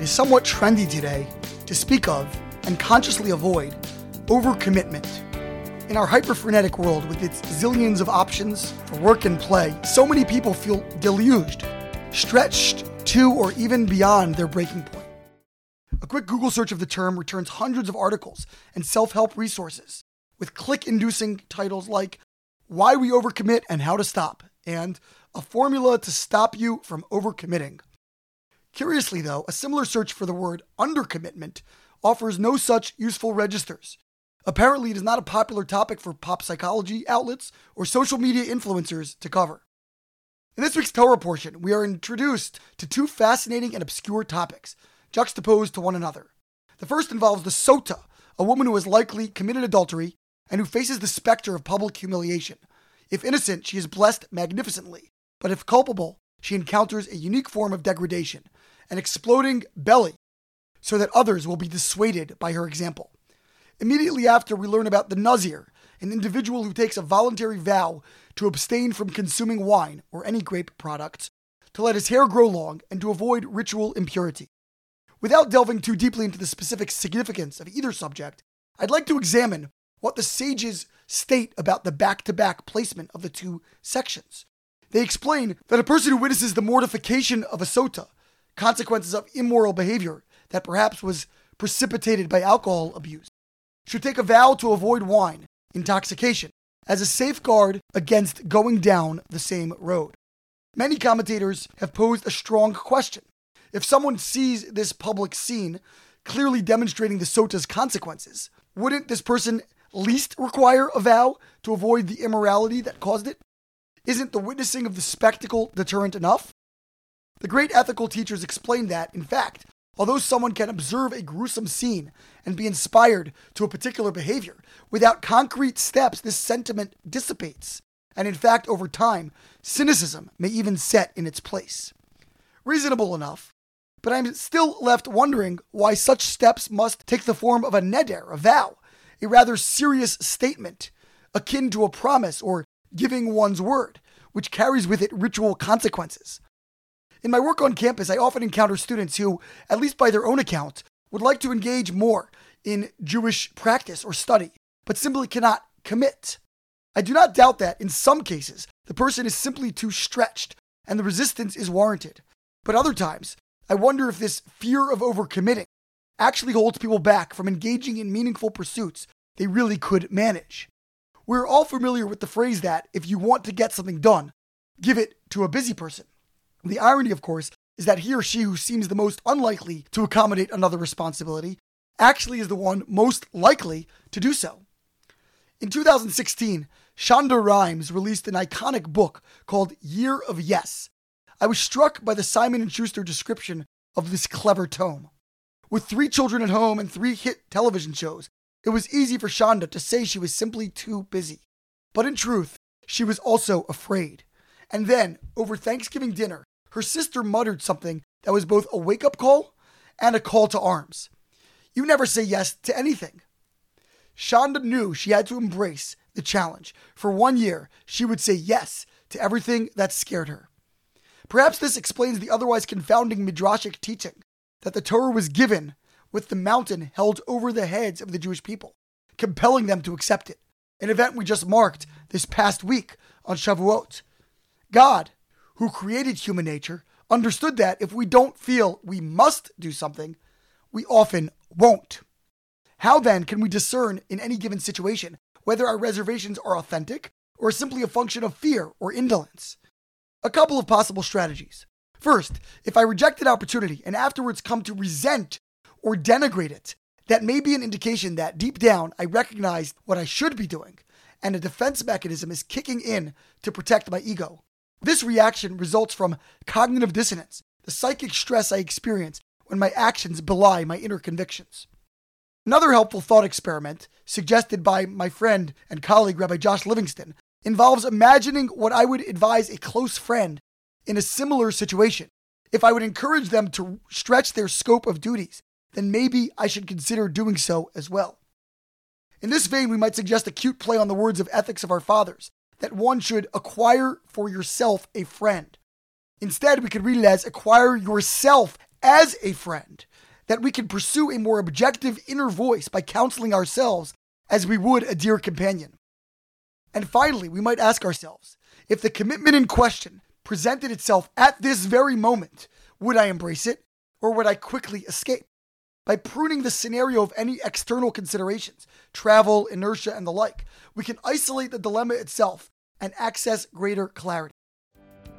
It is somewhat trendy today to speak of and consciously avoid overcommitment. In our hyper-frenetic world with its zillions of options for work and play, so many people feel deluged, stretched to or even beyond their breaking point. A quick Google search of the term returns hundreds of articles and self help resources with click inducing titles like Why We Overcommit and How to Stop, and A Formula to Stop You from Overcommitting. Curiously, though, a similar search for the word undercommitment offers no such useful registers. Apparently, it is not a popular topic for pop psychology outlets or social media influencers to cover. In this week's Torah portion, we are introduced to two fascinating and obscure topics juxtaposed to one another. The first involves the Sota, a woman who has likely committed adultery and who faces the specter of public humiliation. If innocent, she is blessed magnificently, but if culpable, she encounters a unique form of degradation, an exploding belly, so that others will be dissuaded by her example. Immediately after, we learn about the Nazir, an individual who takes a voluntary vow to abstain from consuming wine or any grape products, to let his hair grow long, and to avoid ritual impurity. Without delving too deeply into the specific significance of either subject, I'd like to examine what the sages state about the back to back placement of the two sections. They explain that a person who witnesses the mortification of a sota, consequences of immoral behavior that perhaps was precipitated by alcohol abuse, should take a vow to avoid wine, intoxication, as a safeguard against going down the same road. Many commentators have posed a strong question. If someone sees this public scene clearly demonstrating the sota's consequences, wouldn't this person least require a vow to avoid the immorality that caused it? Isn't the witnessing of the spectacle deterrent enough? The great ethical teachers explain that, in fact, although someone can observe a gruesome scene and be inspired to a particular behavior, without concrete steps, this sentiment dissipates. And in fact, over time, cynicism may even set in its place. Reasonable enough, but I'm still left wondering why such steps must take the form of a neder, a vow, a rather serious statement, akin to a promise or giving one's word, which carries with it ritual consequences. In my work on campus, I often encounter students who, at least by their own account, would like to engage more in Jewish practice or study, but simply cannot commit. I do not doubt that, in some cases, the person is simply too stretched and the resistance is warranted. But other times, I wonder if this fear of overcommitting actually holds people back from engaging in meaningful pursuits they really could manage. We're all familiar with the phrase that if you want to get something done, give it to a busy person. The irony, of course, is that he or she who seems the most unlikely to accommodate another responsibility actually is the one most likely to do so. In 2016, Shonda Rhimes released an iconic book called Year of Yes. I was struck by the Simon & Schuster description of this clever tome. With three children at home and three hit television shows, it was easy for Shonda to say she was simply too busy. But in truth, she was also afraid. And then, over Thanksgiving dinner, her sister muttered something that was both a wake up call and a call to arms. You never say yes to anything. Shonda knew she had to embrace the challenge. For one year, she would say yes to everything that scared her. Perhaps this explains the otherwise confounding midrashic teaching that the Torah was given with the mountain held over the heads of the Jewish people, compelling them to accept it, an event we just marked this past week on Shavuot. God, who created human nature, understood that if we don't feel we must do something, we often won't. How then can we discern in any given situation whether our reservations are authentic or simply a function of fear or indolence? A couple of possible strategies. First, if I reject an opportunity and afterwards come to resent or denigrate it, that may be an indication that deep down I recognize what I should be doing, and a defense mechanism is kicking in to protect my ego. This reaction results from cognitive dissonance, the psychic stress I experience when my actions belie my inner convictions. Another helpful thought experiment, suggested by my friend and colleague Rabbi Josh Livingston, involves imagining what I would advise a close friend in a similar situation. If I would encourage them to stretch their scope of duties, then maybe I should consider doing so as well. In this vein, we might suggest a cute play on the words of ethics of our fathers that one should acquire for yourself a friend. Instead, we could read it as acquire yourself as a friend, that we can pursue a more objective inner voice by counseling ourselves as we would a dear companion. And finally, we might ask ourselves if the commitment in question presented itself at this very moment, would I embrace it or would I quickly escape? By pruning the scenario of any external considerations, travel, inertia, and the like, we can isolate the dilemma itself and access greater clarity.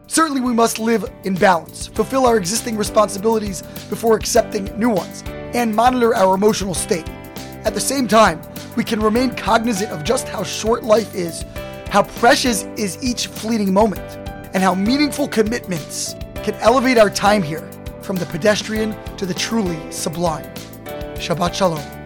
Certainly, we must live in balance, fulfill our existing responsibilities before accepting new ones, and monitor our emotional state. At the same time, we can remain cognizant of just how short life is, how precious is each fleeting moment, and how meaningful commitments can elevate our time here from the pedestrian to the truly sublime. Shabbat Shalom.